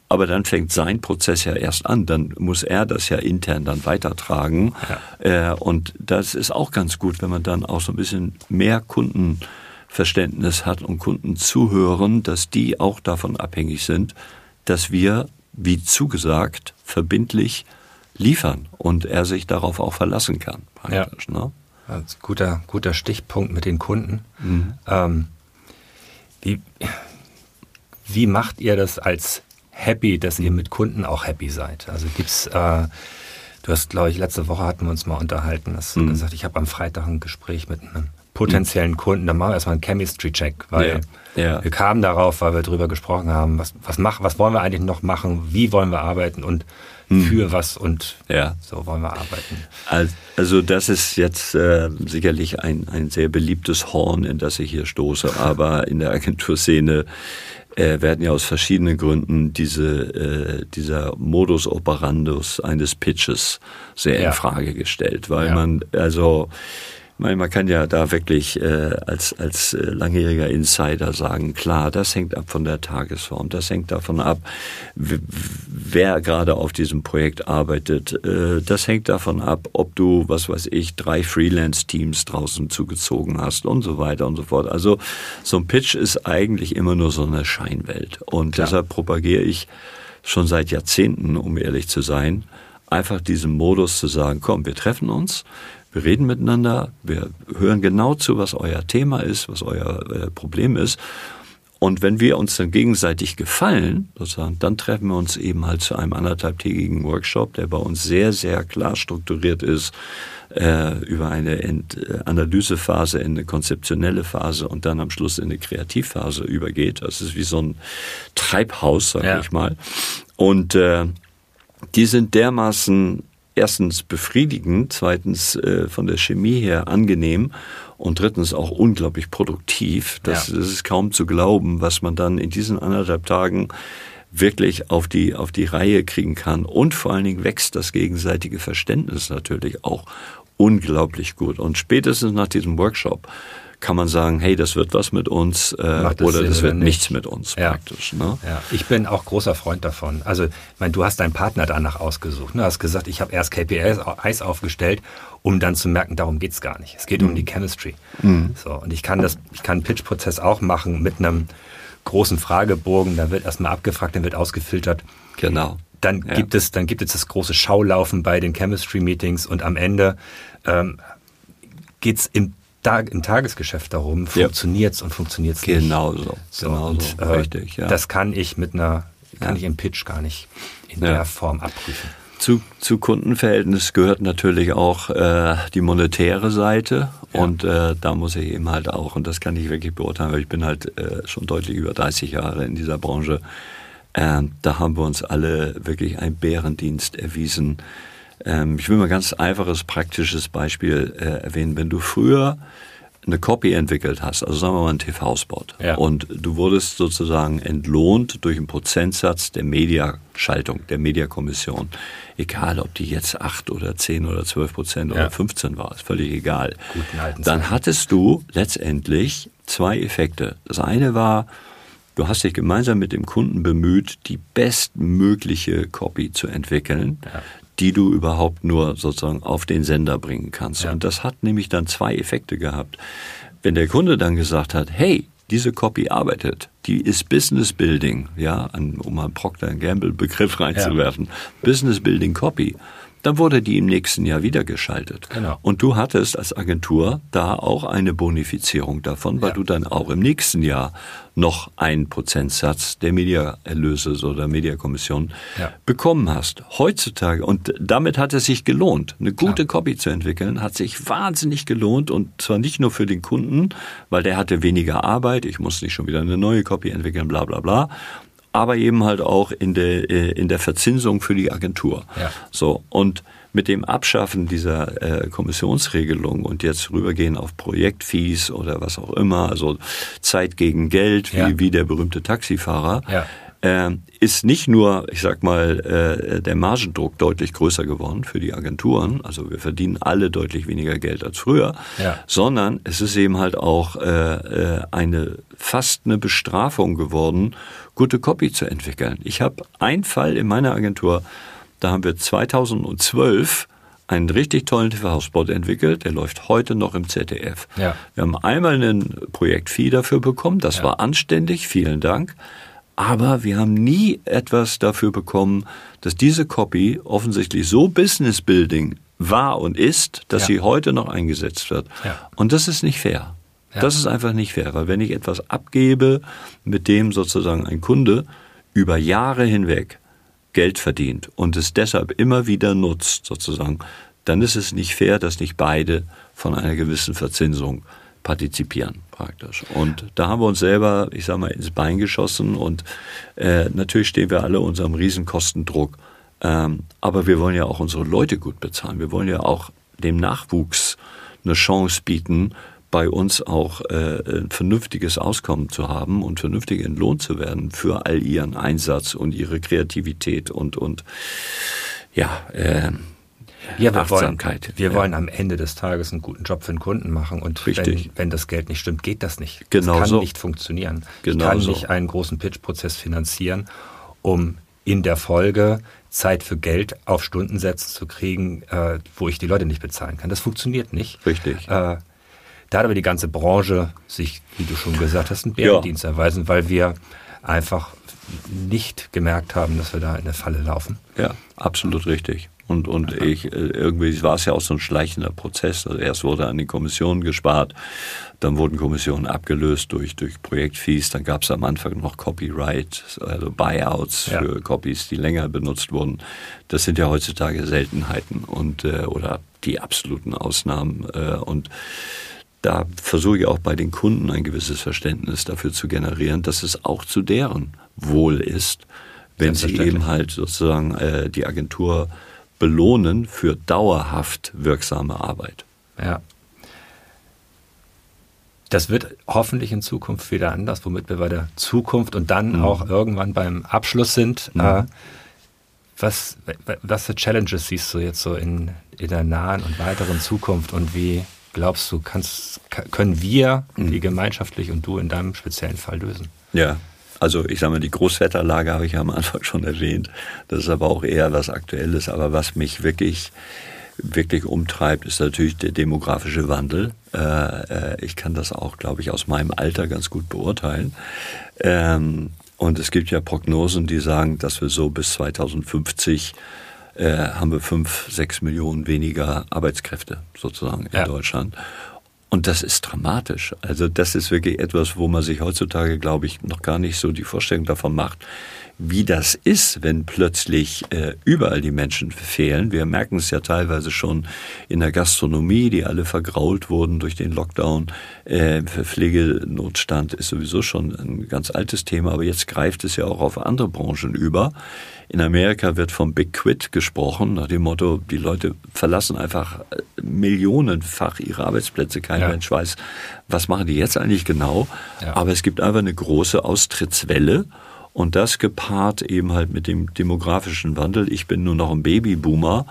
Aber dann fängt sein Prozess ja erst an. Dann muss er das ja intern dann weitertragen. Ja. Äh, und das ist auch ganz gut, wenn man dann auch so ein bisschen mehr Kundenverständnis hat und Kunden zuhören, dass die auch davon abhängig sind, dass wir, wie zugesagt, verbindlich liefern und er sich darauf auch verlassen kann. Ja. Ne? Das guter, guter Stichpunkt mit den Kunden. Mhm. Ähm, wie, wie macht ihr das als happy, dass ihr mit Kunden auch happy seid? Also gibt's, äh, du hast, glaube ich, letzte Woche hatten wir uns mal unterhalten, hast mhm. gesagt, ich habe am Freitag ein Gespräch mit einem potenziellen mhm. Kunden, dann machen wir erstmal einen Chemistry-Check, weil ja. Ja. wir kamen darauf, weil wir darüber gesprochen haben, was, was, mach, was wollen wir eigentlich noch machen, wie wollen wir arbeiten und mhm. für was und ja. so wollen wir arbeiten. Also das ist jetzt äh, sicherlich ein, ein sehr beliebtes Horn, in das ich hier stoße, aber in der Agenturszene äh, werden ja aus verschiedenen Gründen diese, äh, dieser Modus operandus eines Pitches sehr ja. in Frage gestellt, weil ja. man also man kann ja da wirklich äh, als, als äh, langjähriger Insider sagen, klar, das hängt ab von der Tagesform, das hängt davon ab, wer gerade auf diesem Projekt arbeitet, äh, das hängt davon ab, ob du, was weiß ich, drei Freelance-Teams draußen zugezogen hast und so weiter und so fort. Also so ein Pitch ist eigentlich immer nur so eine Scheinwelt und Klar. deshalb propagiere ich schon seit Jahrzehnten, um ehrlich zu sein, einfach diesen Modus zu sagen, komm, wir treffen uns, wir reden miteinander, wir hören genau zu, was euer Thema ist, was euer äh, Problem ist. Und wenn wir uns dann gegenseitig gefallen, sozusagen, dann treffen wir uns eben halt zu einem anderthalbtägigen Workshop, der bei uns sehr, sehr klar strukturiert ist, äh, über eine Ent äh, Analysephase in eine konzeptionelle Phase und dann am Schluss in eine Kreativphase übergeht. Das ist wie so ein Treibhaus, sag ja. ich mal. Und äh, die sind dermaßen erstens befriedigend, zweitens äh, von der Chemie her angenehm und drittens auch unglaublich produktiv. Das, ja. das ist kaum zu glauben, was man dann in diesen anderthalb Tagen wirklich auf die, auf die Reihe kriegen kann. Und vor allen Dingen wächst das gegenseitige Verständnis natürlich auch unglaublich gut. Und spätestens nach diesem Workshop kann man sagen, hey, das wird was mit uns äh, das oder Sinn, das wird nichts mit uns ja. praktisch. Ne? Ja. Ich bin auch großer Freund davon. Also, ich meine, du hast deinen Partner danach ausgesucht. Ne? Du hast gesagt, ich habe erst KPIs aufgestellt, um dann zu merken, darum geht's gar nicht. Es geht mhm. um die Chemistry. Mhm. So, und ich kann das, ich kann einen Pitch-Prozess auch machen mit einem großen Fragebogen. Da wird erstmal abgefragt, dann wird ausgefiltert. Genau. Dann ja. gibt es, dann gibt es das große Schaulaufen bei den Chemistry-Meetings und am Ende ähm, geht's im Tag, im Tagesgeschäft darum, funktioniert es und funktioniert es nicht. Genau so. so genau und, so. Äh, Richtig, ja. Das kann ich mit einer, kann ja. ich im Pitch gar nicht in ja. der Form abprüfen. Zu, zu Kundenverhältnis gehört natürlich auch äh, die monetäre Seite ja. und äh, da muss ich eben halt auch, und das kann ich wirklich beurteilen, weil ich bin halt äh, schon deutlich über 30 Jahre in dieser Branche, äh, da haben wir uns alle wirklich einen Bärendienst erwiesen, ähm, ich will mal ein ganz einfaches, praktisches Beispiel äh, erwähnen. Wenn du früher eine Copy entwickelt hast, also sagen wir mal einen TV-Spot, ja. und du wurdest sozusagen entlohnt durch einen Prozentsatz der Mediaschaltung, der Mediakommission, egal ob die jetzt acht oder zehn oder zwölf Prozent ja. oder 15 war, ist völlig egal. Dann hattest du letztendlich zwei Effekte. Das eine war, du hast dich gemeinsam mit dem Kunden bemüht, die bestmögliche Copy zu entwickeln, ja die du überhaupt nur sozusagen auf den Sender bringen kannst. Ja. Und das hat nämlich dann zwei Effekte gehabt. Wenn der Kunde dann gesagt hat, hey, diese Copy arbeitet, die ist Business Building, ja, um mal Procter Gamble Begriff reinzuwerfen. Ja. Business Building Copy dann wurde die im nächsten Jahr wieder geschaltet. Genau. Und du hattest als Agentur da auch eine Bonifizierung davon, weil ja. du dann auch im nächsten Jahr noch einen Prozentsatz der Mediaerlöse oder Mediakommission ja. bekommen hast. Heutzutage, und damit hat es sich gelohnt. Eine gute Klar. Copy zu entwickeln, hat sich wahnsinnig gelohnt und zwar nicht nur für den Kunden, weil der hatte weniger Arbeit, ich muss nicht schon wieder eine neue Copy entwickeln, bla bla bla, aber eben halt auch in der, äh, in der Verzinsung für die Agentur. Ja. So, und mit dem Abschaffen dieser äh, Kommissionsregelung und jetzt rübergehen auf Projektfees oder was auch immer, also Zeit gegen Geld, wie, ja. wie der berühmte Taxifahrer, ja. Äh, ist nicht nur, ich sag mal, äh, der Margendruck deutlich größer geworden für die Agenturen, also wir verdienen alle deutlich weniger Geld als früher, ja. sondern es ist eben halt auch äh, äh eine fast eine Bestrafung geworden gute Copy zu entwickeln. Ich habe einen Fall in meiner Agentur, da haben wir 2012 einen richtig tollen TV-Spot entwickelt, der läuft heute noch im ZDF. Ja. Wir haben einmal ein Projekt-Fee dafür bekommen, das ja. war anständig, vielen Dank. Aber wir haben nie etwas dafür bekommen, dass diese Copy offensichtlich so Business Building war und ist, dass ja. sie heute noch eingesetzt wird. Ja. Und das ist nicht fair. Ja. Das ist einfach nicht fair, weil wenn ich etwas abgebe, mit dem sozusagen ein Kunde über Jahre hinweg Geld verdient und es deshalb immer wieder nutzt, sozusagen, dann ist es nicht fair, dass nicht beide von einer gewissen Verzinsung partizipieren praktisch. Und da haben wir uns selber, ich sag mal, ins Bein geschossen und äh, natürlich stehen wir alle unserem Riesenkostendruck. Ähm, aber wir wollen ja auch unsere Leute gut bezahlen. Wir wollen ja auch dem Nachwuchs eine Chance bieten, bei uns auch äh, ein vernünftiges Auskommen zu haben und vernünftig entlohnt zu werden für all ihren Einsatz und ihre Kreativität und und ja äh, ja, wir wollen, wir ja. wollen am Ende des Tages einen guten Job für den Kunden machen und Richtig. Wenn, wenn das Geld nicht stimmt, geht das nicht. Genau das kann so. nicht funktionieren. Genau ich kann so. nicht einen großen Pitch-Prozess finanzieren, um in der Folge Zeit für Geld auf Stundensätze zu kriegen, äh, wo ich die Leute nicht bezahlen kann. Das funktioniert nicht. Richtig. Äh, da hat aber die ganze Branche sich, wie du schon gesagt hast, einen Bärendienst ja. erweisen, weil wir einfach nicht gemerkt haben, dass wir da in der Falle laufen. Ja, absolut richtig. Und, und ich, äh, irgendwie war es ja auch so ein schleichender Prozess. Also erst wurde an den Kommissionen gespart, dann wurden Kommissionen abgelöst durch, durch Projektfees, dann gab es am Anfang noch Copyright, also Buyouts ja. für Copies, die länger benutzt wurden. Das sind ja heutzutage Seltenheiten und äh, oder die absoluten Ausnahmen. Äh, und da versuche ich auch bei den Kunden ein gewisses Verständnis dafür zu generieren, dass es auch zu deren Wohl ist, wenn sie eben halt sozusagen äh, die Agentur belohnen für dauerhaft wirksame Arbeit. Ja. Das wird hoffentlich in Zukunft wieder anders, womit wir bei der Zukunft und dann mhm. auch irgendwann beim Abschluss sind. Mhm. Äh, was, was für Challenges siehst du jetzt so in, in der nahen und weiteren Zukunft und wie glaubst du, kannst, können wir mhm. die gemeinschaftlich und du in deinem speziellen Fall lösen? Ja, also ich sage mal, die Großwetterlage habe ich ja am Anfang schon erwähnt. Das ist aber auch eher was Aktuelles. Aber was mich wirklich wirklich umtreibt, ist natürlich der demografische Wandel. Äh, äh, ich kann das auch, glaube ich, aus meinem Alter ganz gut beurteilen. Ähm, und es gibt ja Prognosen, die sagen, dass wir so bis 2050 äh, haben wir fünf, sechs Millionen weniger Arbeitskräfte sozusagen in ja. Deutschland. Und das ist dramatisch. Also das ist wirklich etwas, wo man sich heutzutage, glaube ich, noch gar nicht so die Vorstellung davon macht, wie das ist, wenn plötzlich äh, überall die Menschen fehlen. Wir merken es ja teilweise schon in der Gastronomie, die alle vergrault wurden durch den Lockdown. Äh, Pflegenotstand ist sowieso schon ein ganz altes Thema, aber jetzt greift es ja auch auf andere Branchen über. In Amerika wird vom Big Quit gesprochen, nach dem Motto, die Leute verlassen einfach äh, millionenfach ihre Arbeitsplätze. Kein ja. Mensch weiß, was machen die jetzt eigentlich genau. Ja. Aber es gibt einfach eine große Austrittswelle. Und das gepaart eben halt mit dem demografischen Wandel. Ich bin nur noch ein Babyboomer.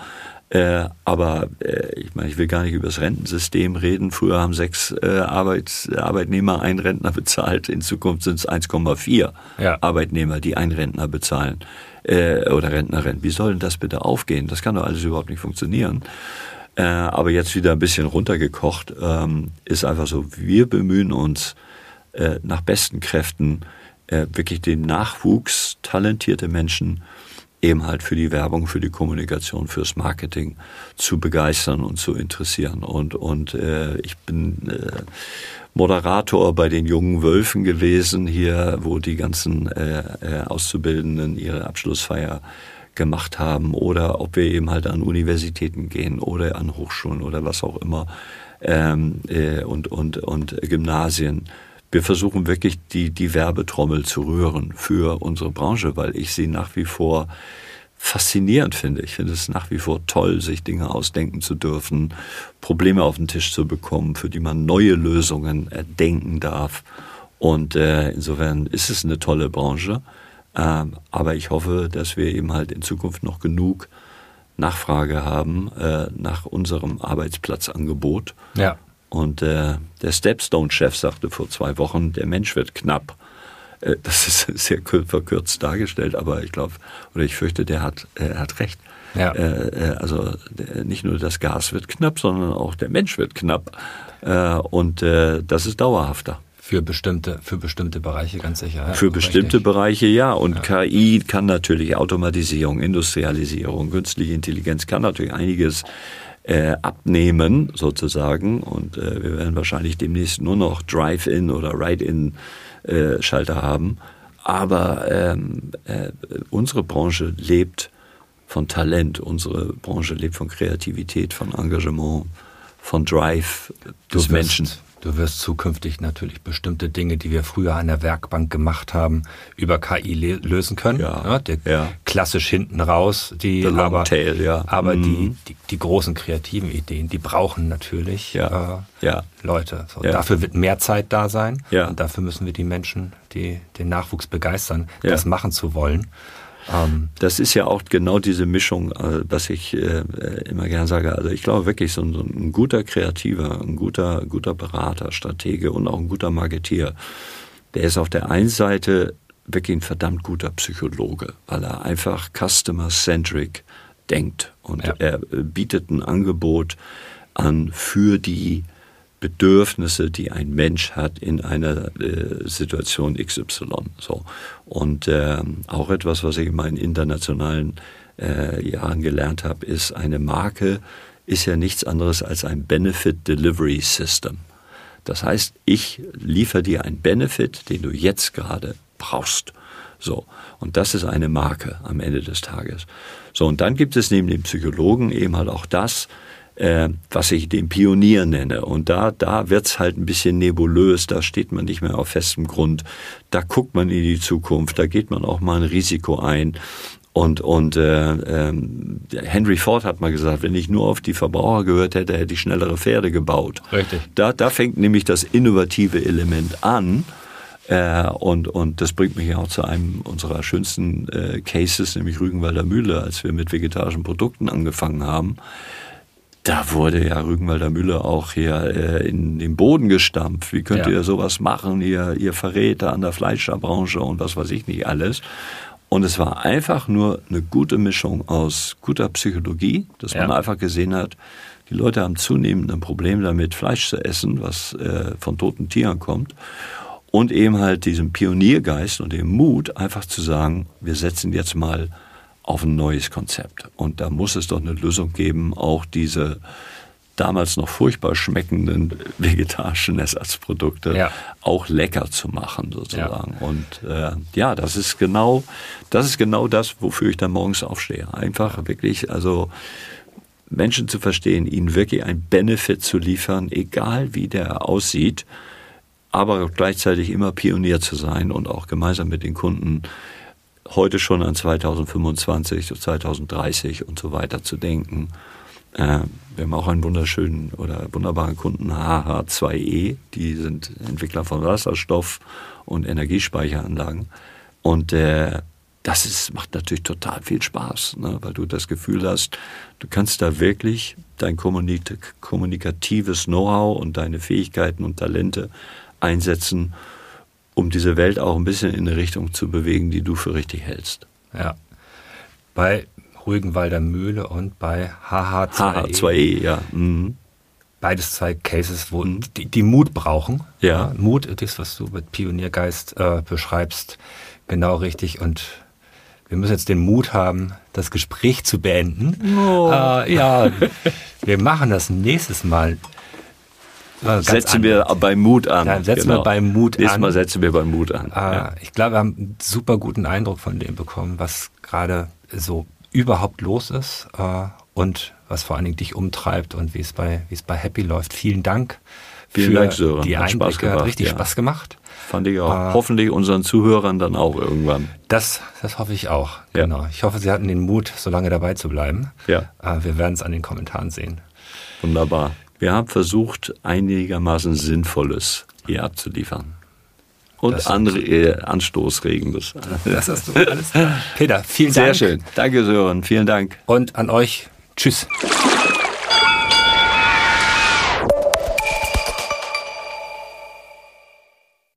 Äh, aber äh, ich meine, ich will gar nicht über das Rentensystem reden. Früher haben sechs äh, Arbeits, Arbeitnehmer einen Rentner bezahlt. In Zukunft sind es 1,4 ja. Arbeitnehmer, die einen Rentner bezahlen äh, oder Rentnerin. Wie soll denn das bitte aufgehen? Das kann doch alles überhaupt nicht funktionieren. Äh, aber jetzt wieder ein bisschen runtergekocht ähm, ist einfach so, wir bemühen uns äh, nach besten Kräften äh, wirklich den Nachwuchs, talentierte Menschen eben halt für die Werbung, für die Kommunikation, fürs Marketing zu begeistern und zu interessieren. Und, und äh, ich bin äh, Moderator bei den jungen Wölfen gewesen hier, wo die ganzen äh, äh, Auszubildenden ihre Abschlussfeier gemacht haben oder ob wir eben halt an Universitäten gehen oder an Hochschulen oder was auch immer ähm, äh, und, und, und Gymnasien wir versuchen wirklich die, die Werbetrommel zu rühren für unsere Branche, weil ich sie nach wie vor faszinierend finde. Ich finde es nach wie vor toll, sich Dinge ausdenken zu dürfen, Probleme auf den Tisch zu bekommen, für die man neue Lösungen erdenken darf. Und äh, insofern ist es eine tolle Branche. Ähm, aber ich hoffe, dass wir eben halt in Zukunft noch genug Nachfrage haben äh, nach unserem Arbeitsplatzangebot. Ja. Und äh, der Stepstone-Chef sagte vor zwei Wochen, der Mensch wird knapp. Äh, das ist sehr verkürzt dargestellt, aber ich glaube, oder ich fürchte, der hat, er hat recht. Ja. Äh, äh also nicht nur das Gas wird knapp, sondern auch der Mensch wird knapp. Äh, und äh, das ist dauerhafter. Für bestimmte, für bestimmte Bereiche ganz sicher. Ja, für bestimmte richtig. Bereiche ja. Und ja. KI kann natürlich Automatisierung, Industrialisierung, künstliche Intelligenz kann natürlich einiges äh, abnehmen sozusagen. Und äh, wir werden wahrscheinlich demnächst nur noch Drive-In oder Ride-In-Schalter äh, haben. Aber ähm, äh, unsere Branche lebt von Talent, unsere Branche lebt von Kreativität, von Engagement, von Drive des Menschen. Du wirst zukünftig natürlich bestimmte Dinge, die wir früher an der Werkbank gemacht haben, über KI lösen können. Ja, ja, der, ja. Klassisch hinten raus. Die, The aber, tail, ja. aber mhm. die, die, die, großen kreativen Ideen, die brauchen natürlich. Äh. Leute. So, Dafür wird mehr Zeit da sein. Ja. Und dafür müssen wir die Menschen, die den Nachwuchs begeistern, das machen zu wollen. Ähm, das ist ja auch genau diese Mischung, äh, was ich äh, immer gern sage. Also ich glaube wirklich, so ein, so ein guter Kreativer, ein guter, guter Berater, Stratege und auch ein guter Marketier, der ist auf der einen Seite wirklich ein verdammt guter Psychologe, weil er einfach customer-centric denkt und ja. er bietet ein Angebot an für die Bedürfnisse, die ein Mensch hat in einer äh, Situation XY. So. Und äh, auch etwas, was ich in meinen internationalen äh, Jahren gelernt habe, ist, eine Marke ist ja nichts anderes als ein Benefit Delivery System. Das heißt, ich liefere dir einen Benefit, den du jetzt gerade brauchst. So. Und das ist eine Marke am Ende des Tages. So. Und dann gibt es neben dem Psychologen eben halt auch das, äh, was ich den Pionier nenne. Und da, da wird's halt ein bisschen nebulös, da steht man nicht mehr auf festem Grund, da guckt man in die Zukunft, da geht man auch mal ein Risiko ein. Und, und äh, äh, Henry Ford hat mal gesagt, wenn ich nur auf die Verbraucher gehört hätte, hätte ich schnellere Pferde gebaut. Richtig. Da, da fängt nämlich das innovative Element an. Äh, und, und das bringt mich auch zu einem unserer schönsten äh, Cases, nämlich Rügenwalder Mühle, als wir mit vegetarischen Produkten angefangen haben. Da wurde ja Rügenwalder Mühle auch hier äh, in den Boden gestampft. Wie könnt Ja. ihr sowas machen? Ihr, ihr Verräter an der Fleischerbranche und was weiß ich nicht alles. Und es war einfach nur eine gute Mischung aus guter Psychologie, dass man Ja. einfach gesehen hat, die Leute haben zunehmend ein Problem damit, Fleisch zu essen, was äh, von toten Tieren kommt. Und eben halt diesem Pioniergeist und dem Mut, einfach zu sagen, wir setzen jetzt mal auf ein neues Konzept. Und da muss es doch eine Lösung geben, auch diese damals noch furchtbar schmeckenden vegetarischen Ersatzprodukte Ja. auch lecker zu machen sozusagen. Und äh, ja, das ist genau, das ist genau das, wofür ich dann morgens aufstehe. Einfach wirklich, also Menschen zu verstehen, ihnen wirklich ein Benefit zu liefern, egal wie der aussieht, aber gleichzeitig immer Pionier zu sein und auch gemeinsam mit den Kunden heute schon an 2025, so 2030 und so weiter zu denken. Äh, wir haben auch einen wunderschönen oder wunderbaren Kunden, HH2E, die sind Entwickler von Wasserstoff und Energiespeicheranlagen. Und äh, das ist, macht natürlich total viel Spaß, ne? weil du das Gefühl hast, du kannst da wirklich dein kommunik kommunikatives Know-how und deine Fähigkeiten und Talente einsetzen, um diese Welt auch ein bisschen in eine Richtung zu bewegen, die du für richtig hältst. Ja. Bei Rügenwalder Mühle und bei HH2E. HH2E, ja. Mhm. Beides zwei Cases, wo die, die Mut brauchen. Ja. Mut, das, was du mit Pioniergeist äh, beschreibst, genau richtig. Und wir müssen jetzt den Mut haben, das Gespräch zu beenden. Äh, ja, wir machen das nächstes Mal. Setzen wir beim Mut an. Ja, setzen wir beim Mut Nächstes an. Mal setzen wir beim Mut an. Äh, ja. Ich glaube, wir haben einen super guten Eindruck von dem bekommen, was gerade so überhaupt los ist äh, und was vor allen Dingen dich umtreibt und wie es bei, wie es bei Happy läuft. Vielen Dank Vielen für Dank, Sören. die Hat Spaß Einblicke. Hat gemacht, richtig ja. Spaß gemacht. Fand ich auch. äh, Hoffentlich unseren Zuhörern dann auch irgendwann. Das, das hoffe ich auch. Genau. Ich hoffe, Sie hatten den Mut, so lange dabei zu bleiben. Ja. Äh, wir werden es an den Kommentaren sehen. Wunderbar. Wir haben versucht, einigermaßen Sinnvolles hier abzuliefern. Und Das- andere äh, Anstoßregendes. Das hast du alles. Peter, vielen Sehr Dank. schön. Danke, Sören. Vielen Dank. Und an euch, tschüss.